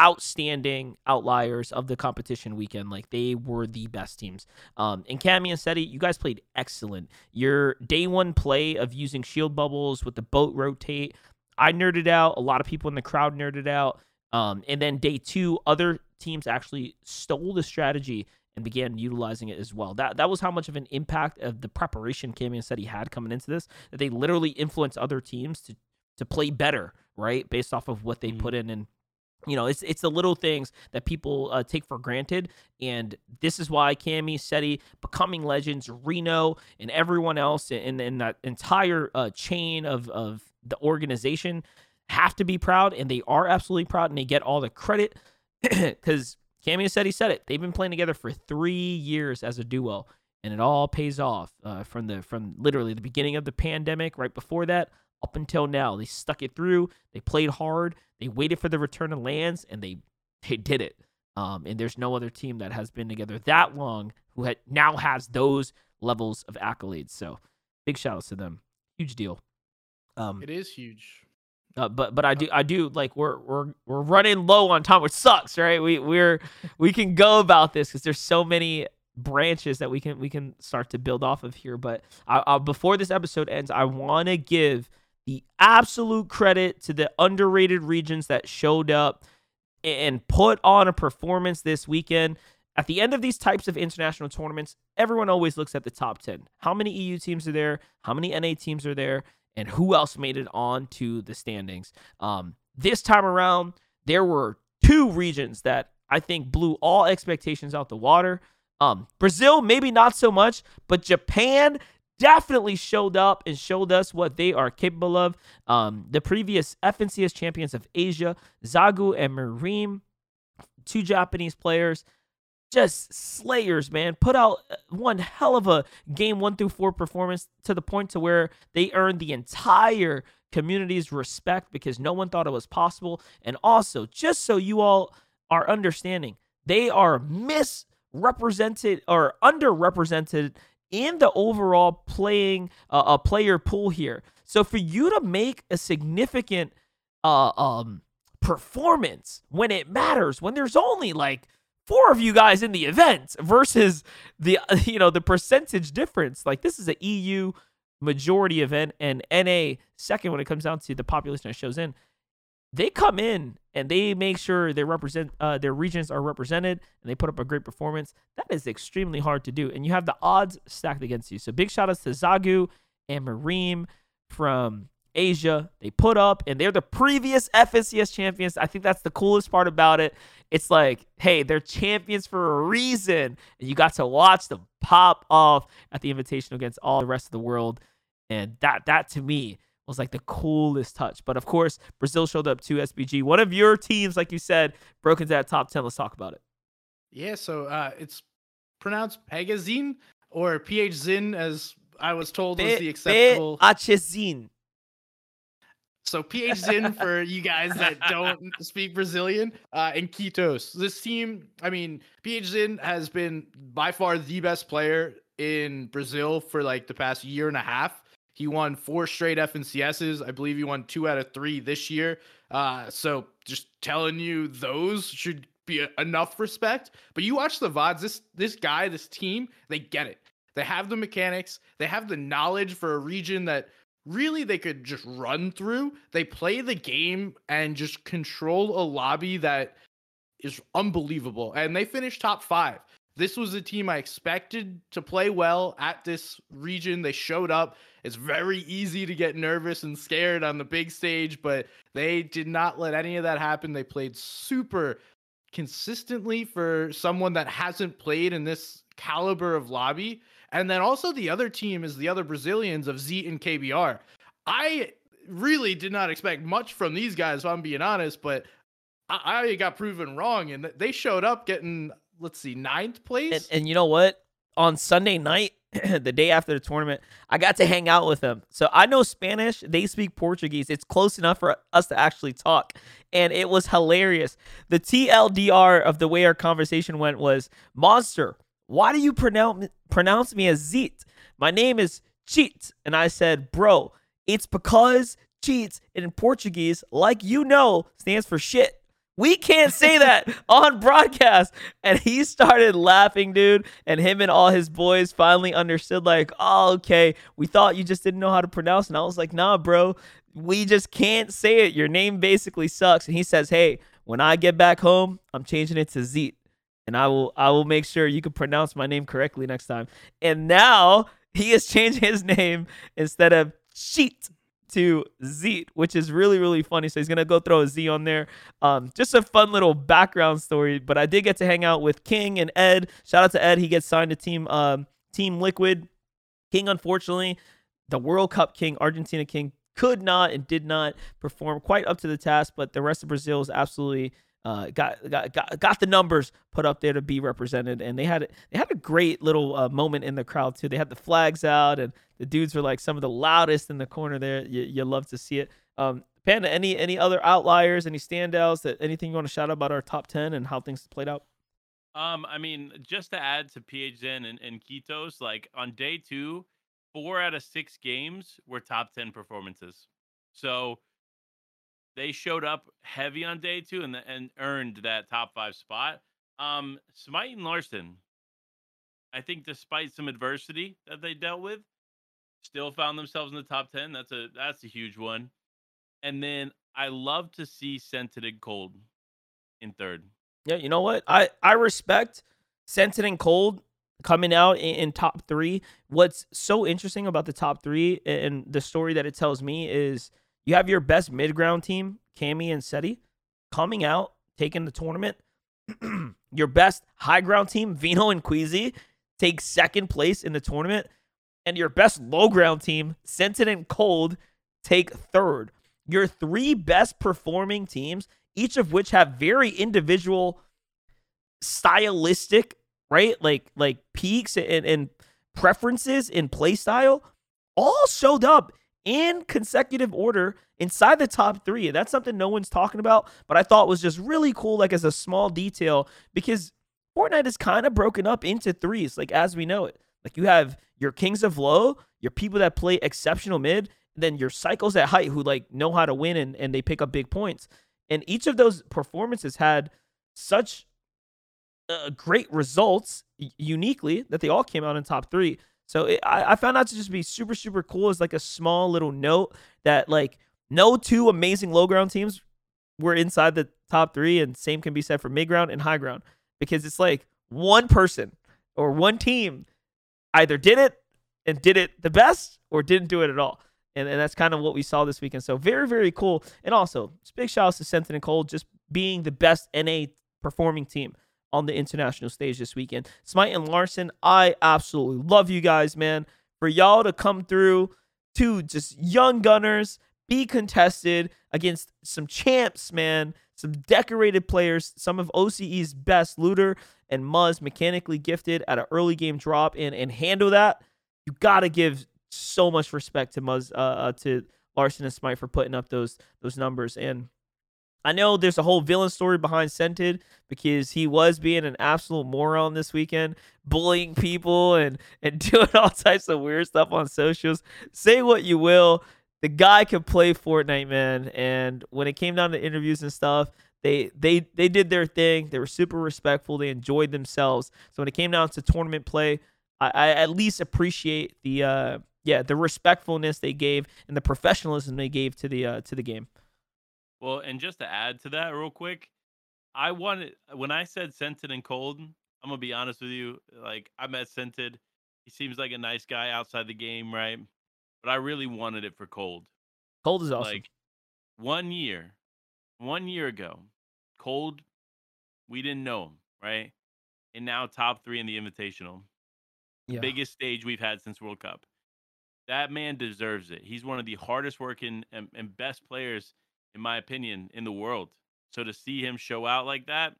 outstanding outliers of the competition weekend. Like they were the best teams. Um, and Cammy and Seti, you guys played excellent. Your day one play of using shield bubbles with the boat rotate, I nerded out. A lot of people in the crowd nerded out. Um, and then day two, other teams actually stole the strategy and began utilizing it as well. That that was how much of an impact of the preparation Cammy said he had coming into this. That they literally influenced other teams to to play better, right, based off of what they Mhm. put in and. You know, it's it's the little things that people uh, take for granted, and this is why Cammy, Seti, becoming legends, Reno, and everyone else in, in that entire uh, chain of of the organization have to be proud, and they are absolutely proud, and they get all the credit [CLEARS THROAT] because Cammy said he said it. They've been playing together for three years as a duo, and it all pays off uh, from the from literally the beginning of the pandemic, right before that, up until now. They stuck it through. They played hard. They waited for the return of LANs, and they [LAUGHS] they did it. Um, and there's no other team that has been together that long who had now has those levels of accolades. So big shout outs to them. Huge deal. Um, it is huge. Uh, but but I do I do like we're we're we're running low on time, which sucks, right? We we're we can go about this because there's so many branches that we can we can start to build off of here. But I, I, before this episode ends, I want to give the absolute credit to the underrated regions that showed up and put on a performance this weekend. At the end of these types of international tournaments, everyone always looks at the top 10. How many EU teams are there? How many NA teams are there? And who else made it on to the standings? Um, this time around, there were two regions that I think blew all expectations out the water. Um, Brazil, maybe not so much, but Japan definitely showed up and showed us what they are capable of. Um, the previous FNCS champions of Asia, Zagu and Marim, two Japanese players, just slayers, man. Put out uh, one hell of a game one through four performance to the point to where they earned the entire community's respect because no one thought it was possible. And also, just so you all are understanding, they are misrepresented or underrepresented in the overall playing uh, a player pool here. So for you to make a significant uh, um performance when it matters, when there's only like four of you guys in the event versus the [LAUGHS] you know the percentage difference. Like this is an EU majority event and NA second when it comes down to the population that shows in. They come in and they make sure their represent uh, their regions are represented and they put up a great performance. That is extremely hard to do, and you have the odds stacked against you. So big shout outs to Zagu and Marim from Asia. They put up, and they're the previous FNCS champions. I think that's the coolest part about it. It's like, hey, they're champions for a reason, and you got to watch them pop off at the invitation against all the rest of the world. And that, that to me was like the coolest touch. But of course, Brazil showed up to SBG. One of your teams, like you said, broke into that top 10. Let's talk about it. Yeah, so uh, it's pronounced Pegazine or PH as I was told was the acceptable. Achezin. So PH [LAUGHS] for you guys that don't speak Brazilian, uh, in Quitos. This team, I mean, PH has been by far the best player in Brazil for like the past year and a half. He won four straight FNCSs. I believe he won two out of three this year. Uh, so just telling you, those should be enough respect. But you watch the VODs, this this guy, this team, they get it. They have the mechanics, they have the knowledge for a region that really they could just run through. They play the game and just control a lobby that is unbelievable. And they finished top five. This was a team I expected to play well at this region. They showed up. It's very easy to get nervous and scared on the big stage, but they did not let any of that happen. They played super consistently for someone that hasn't played in this caliber of lobby. And then also the other team is the other Brazilians of Z and KBR. I really did not expect much from these guys, if I'm being honest, but I, I got proven wrong. And they showed up getting, let's see, ninth place. And, and you know what? On Sunday night, [CLEARS THROAT] the day after the tournament, I got to hang out with them. So I know Spanish, they speak Portuguese. It's close enough for us to actually talk. And it was hilarious. The TLDR of the way our conversation went was Monster, why do you pronounce pronounce me as Zit? My name is Cheat. And I said, Bro, it's because cheats in Portuguese, like you know, stands for shit. We can't say [LAUGHS] that on broadcast. And he started laughing, dude. And him and all his boys finally understood, like, oh, okay, we thought you just didn't know how to pronounce. And I was like, nah, bro, we just can't say it. Your name basically sucks. And he says, hey, when I get back home, I'm changing it to Zit and I will I will make sure you can pronounce my name correctly next time. And now he has changed his name instead of Sheet to Z, which is really really funny. So he's gonna go throw a Z on there. Um, just a fun little background story. But I did get to hang out with King and Ed. Shout out to Ed. He gets signed to team um, Team Liquid. King, unfortunately, the World Cup King, Argentina King, could not and did not perform quite up to the task. But the rest of Brazil is absolutely uh, got, got got got the numbers put up there to be represented, and they had they had a great little uh, moment in the crowd too. They had the flags out, and the dudes were like some of the loudest in the corner there. You, you love to see it. Um, Panda, any any other outliers, any standouts that anything you want to shout out about our top ten and how things played out? Um, I mean, just to add to PHN and, and Quitos, like on day two, four out of six games were top ten performances. So they showed up heavy on day two and and earned that top five spot. Um, Smite and Larson, I think, despite some adversity that they dealt with, still found themselves in the top ten. That's a that's a huge one. And then I love to see Cented and Cold in third. Yeah, you know what? I I respect Cented and Cold coming out in, in, top three. What's so interesting about the top three and the story that it tells me is you have your best mid ground team, Cami and Seti, coming out, taking the tournament. [CLEARS THROAT] your best high ground team, Vino and Queasy, take second place in the tournament. And your best low ground team, Cented and Cold, take third. Your three best performing teams, each of which have very individual stylistic right? Like like peaks and, and preferences in play style all showed up in consecutive order inside the top three. And that's something no one's talking about, but I thought was just really cool, like as a small detail, because Fortnite is kind of broken up into threes, like as we know it. Like you have your kings of low, your people that play exceptional mid, then your cycles at height who like know how to win and, and they pick up big points. And each of those performances had such uh, great results uniquely that they all came out in top three. So it, I, I found out to just be super, super cool as like a small little note that like no two amazing low ground teams were inside the top three, and same can be said for mid ground and high ground because it's like one person or one team either did it and did it the best or didn't do it at all. And, and that's kind of what we saw this weekend. So very, very cool. And also, big shout out to Sentinel and Cole just being the best NA performing team on the international stage this weekend. Smite and Larson, I absolutely love you guys, man. For y'all to come through, two just young gunners, be contested against some champs, man, some decorated players, some of OCE's best looter and Muzz mechanically gifted at an early game drop in and handle that. You got to give so much respect to Muzz, uh, uh, to Larson and Smite for putting up those those numbers and I know there's a whole villain story behind Cented because he was being an absolute moron this weekend, bullying people and and [LAUGHS] doing all types of weird stuff on socials. Say what you will, the guy could play Fortnite, man. And when it came down to interviews and stuff, they they they did their thing. They were super respectful. They enjoyed themselves. So when it came down to tournament play, I, I at least appreciate the uh yeah the respectfulness they gave and the professionalism they gave to the uh to the game. Well, and just to add to that real quick, I wanted when I said Cented and cold, I'm gonna be honest with you. Like I met Cented. He seems like a nice guy outside the game, right? But I really wanted it for cold. Cold is awesome. Like one year, one year ago, cold, we didn't know him, right? And now top three in the invitational. Yeah. Biggest stage we've had since World Cup. That man deserves it. He's one of the hardest working and, and best players in my opinion, in the world. So to see him show out like that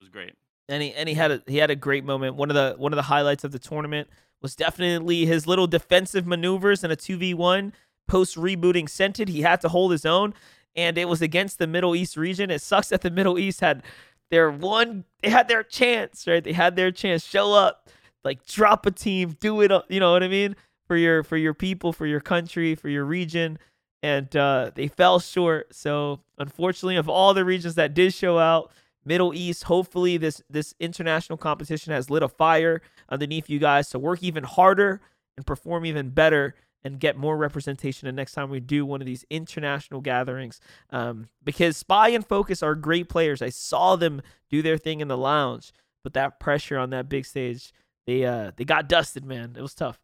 was great. And he and he had a he had a great moment. One of the one of the highlights of the tournament was definitely his little defensive maneuvers in a 2v1 post rebooting Cented. He had to hold his own and it was against the Middle East region. It sucks that the Middle East had their one they had their chance, right? They had their chance. Show up, like drop a team, do it, uh, you know what I mean? For your for your people, for your country, for your region and uh, they fell short. So unfortunately, of all the regions that did show out, Middle East. Hopefully, this this international competition has lit a fire underneath you guys to work even harder and perform even better and get more representation the next time we do one of these international gatherings. Um, because Spy and Focus are great players. I saw them do their thing in the lounge, but that pressure on that big stage, they uh they got dusted, man. It was tough.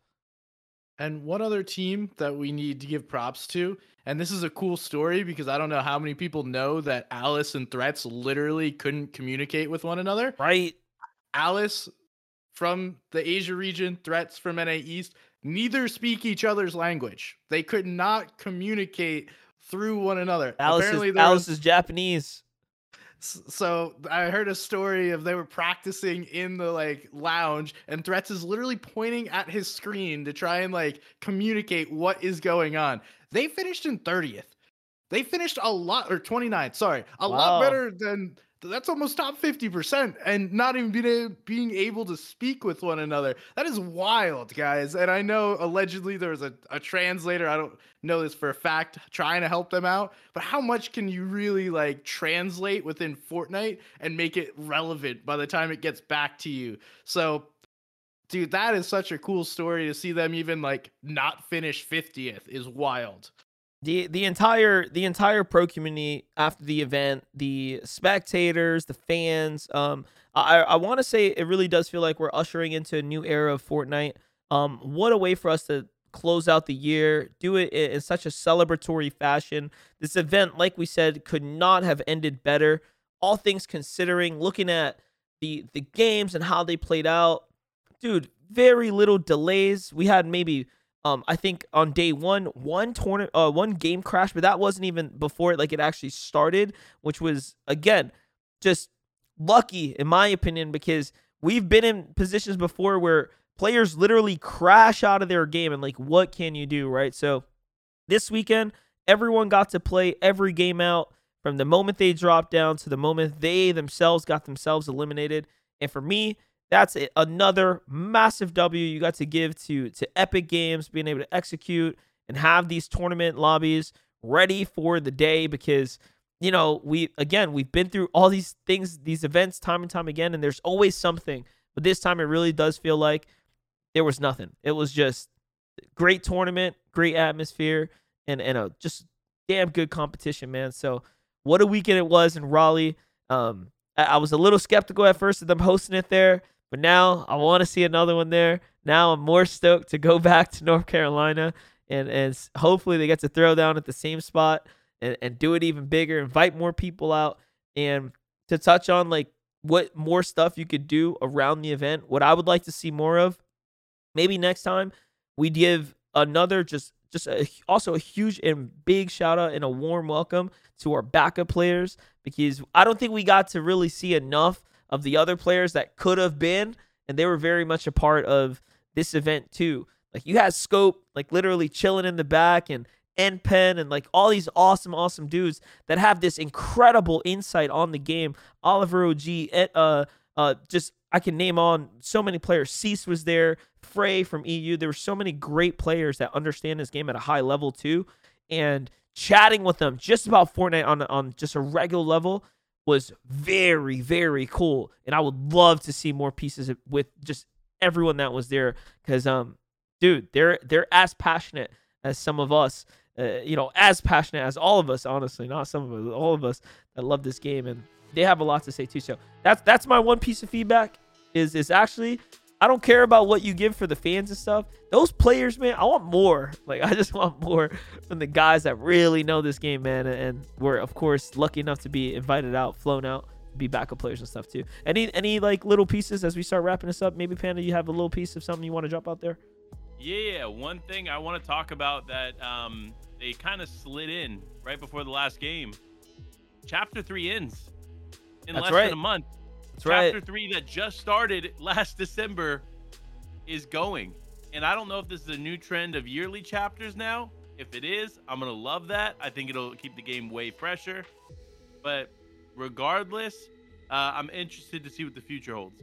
And one other team that we need to give props to, and this is a cool story because I don't know how many people know that Alice and Threats literally couldn't communicate with one another. Right. Alice from the Asia region, Threats from NA East, neither speak each other's language. They could not communicate through one another. Alice, Apparently, is, Alice was, is Japanese so I heard a story of they were practicing in the like lounge and Threats is literally pointing at his screen to try and like communicate what is going on. They finished in 30th. They finished a lot or 29th, sorry. A wow. lot better than that's almost top 50% and not even being, being able to speak with one another. That is wild, guys. And I know allegedly there was a, a translator, I don't know this for a fact, trying to help them out. But how much can you really like translate within Fortnite and make it relevant by the time it gets back to you? So, dude, that is such a cool story to see them even like not finish 50th is wild the the entire the entire pro community after the event, the spectators, the fans. Um, I I want to say it really does feel like we're ushering into a new era of Fortnite. Um, what a way for us to close out the year, do it in such a celebratory fashion. This event, like we said, could not have ended better. All things considering, looking at the the games and how they played out, dude, very little delays. We had maybe um, I think on day one, one tournament, uh, one game crashed, but that wasn't even before it like it actually started, which was again just lucky in my opinion because we've been in positions before where players literally crash out of their game and like what can you do, right? So this weekend, everyone got to play every game out from the moment they dropped down to the moment they themselves got themselves eliminated. And for me, that's another massive W you got to give to to Epic Games being able to execute and have these tournament lobbies ready for the day because you know we again we've been through all these things these events time and time again and there's always something. But this time it really does feel like there was nothing. It was just great tournament great atmosphere and and a just damn good competition man. So what a weekend it was in Raleigh. Um I, I was a little skeptical at first of them hosting it there but now I want to see another one there. Now I'm more stoked to go [LAUGHS] back to North Carolina and and hopefully they get to throw down at the same spot and, and do it even bigger, invite more people out and to touch on like what more stuff you could do around the event. What I would like to see more of, maybe next time we give another just just a, also a huge and big shout out and a warm welcome to our backup players because I don't think we got to really see enough of the other players that could have been, and they were very much a part of this event too. Like you had Scope, like literally chilling in the back, and N Pen, and like all these awesome, awesome dudes that have this incredible insight on the game. Oliver OG, eh, uh, uh, just I can name on so many players. Cease was there, Frey from EU. There were so many great players that understand this game at a high level too, and chatting with them just about Fortnite on on just a regular level was very, very cool. And I would love to see more pieces with just everyone that was there. Cause um, dude, they're they're as passionate as some of us. Uh, you know, as passionate as all of us, honestly, not some of us, all of us that love this game, and they have a lot to say too. So that's that's my one piece of feedback. Is is actually I don't care about what you give for the fans and stuff. Those players, man, I want more. [LAUGHS] Like I just want more from the guys that really know this game, man. And we're of course lucky enough to be invited out, flown out, be backup players and stuff too. Any any like little pieces as we start wrapping this up? Maybe Panda, you have a little piece of something you want to drop out there? Yeah, one thing I want to talk about that um, they kind of slid in right before the last game. Chapter three ends in That's less right. than a month. That's Chapter right. three that just started [LAUGHS] last December is going. And I don't know if this is a new trend of yearly chapters now. If it is, I'm going to love that. I think it'll keep the game way fresher. But regardless, uh, I'm interested to see what the future holds.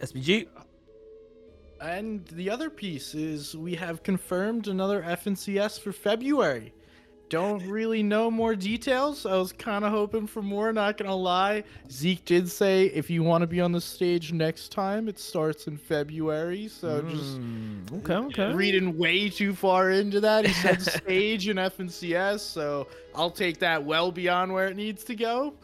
SBG. And the other piece is we have confirmed another FNCS for February. Don't really know more details. I was kind of hoping for more, not gonna lie. Zeke did say if you want to be on the stage next time, it starts in February. So just Mm, okay, okay. reading way too far into that. He said stage and FNCS, so I'll take that well beyond where it needs to go.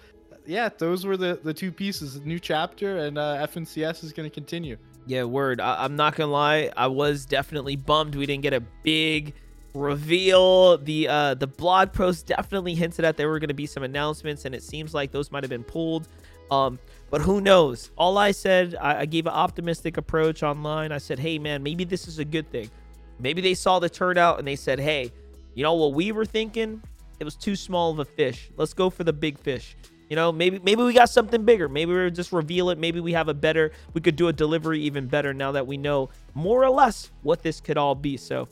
Yeah, those were the, the two pieces. New chapter and uh, FNCS is going to continue. Yeah, word. I- I'm not gonna lie. I was definitely bummed we didn't get a big reveal. The uh, the blog post definitely hinted at there were gonna be some announcements, and it seems like those might have been pulled. Um, but who knows? All I said, I, I gave an optimistic approach online. I said, hey man, maybe this is a good thing. Maybe they saw the turnout and they said, hey, you know what we were thinking? It was too small of a fish. Let's go for the big fish. You know, maybe maybe we got something bigger. Maybe we just reveal it. Maybe we have a better. We could do a delivery even better now that we know more or less what this could all be. So,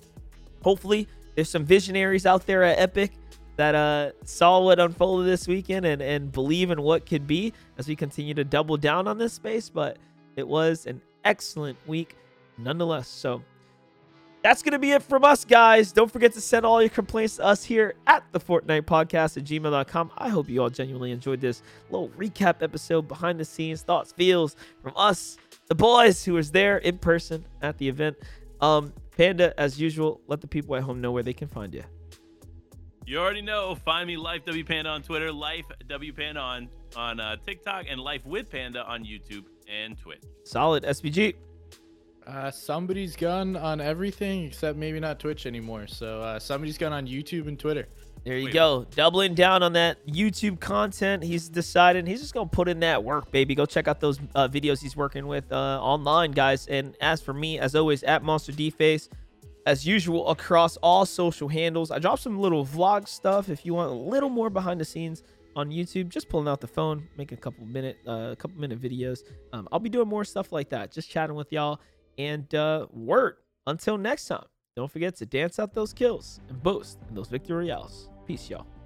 hopefully, there's some visionaries out there at Epic that uh saw what unfolded this weekend and and believe in what could be as we continue to double down on this space. But it was an excellent week nonetheless. So that's going to be it from us, guys. Don't forget to send all your complaints to us here at the Fortnite Podcast at gmail.com. I hope you all genuinely enjoyed this little recap episode, behind the scenes, thoughts, feels from us, the boys who was there in person at the event. Um, Panda, as usual, let the people at home know where they can find you. You already know. Find me Life W Panda on Twitter, Life W Panda on on uh, TikTok, and Life with Panda on YouTube and Twitch. Solid SBG. Uh, Somebodysgun on everything except maybe not Twitch anymore. So uh, Somebodysgun on YouTube and Twitter. There you Wait. go. Doubling down on that YouTube content. He's decided he's just going to put in that work, baby. Go check out those uh, videos he's working with uh, online, guys. And as for me, as always, at Monster Face, as usual, across all social handles. I dropped some little vlog stuff if you want a little more behind the scenes on YouTube. Just pulling out the phone, make a couple minute, uh, a couple minute videos. Um, I'll be doing more stuff like that. Just chatting with y'all. And uh, word until next time. Don't forget to dance out those kills and boast in those victory royales. Peace, y'all.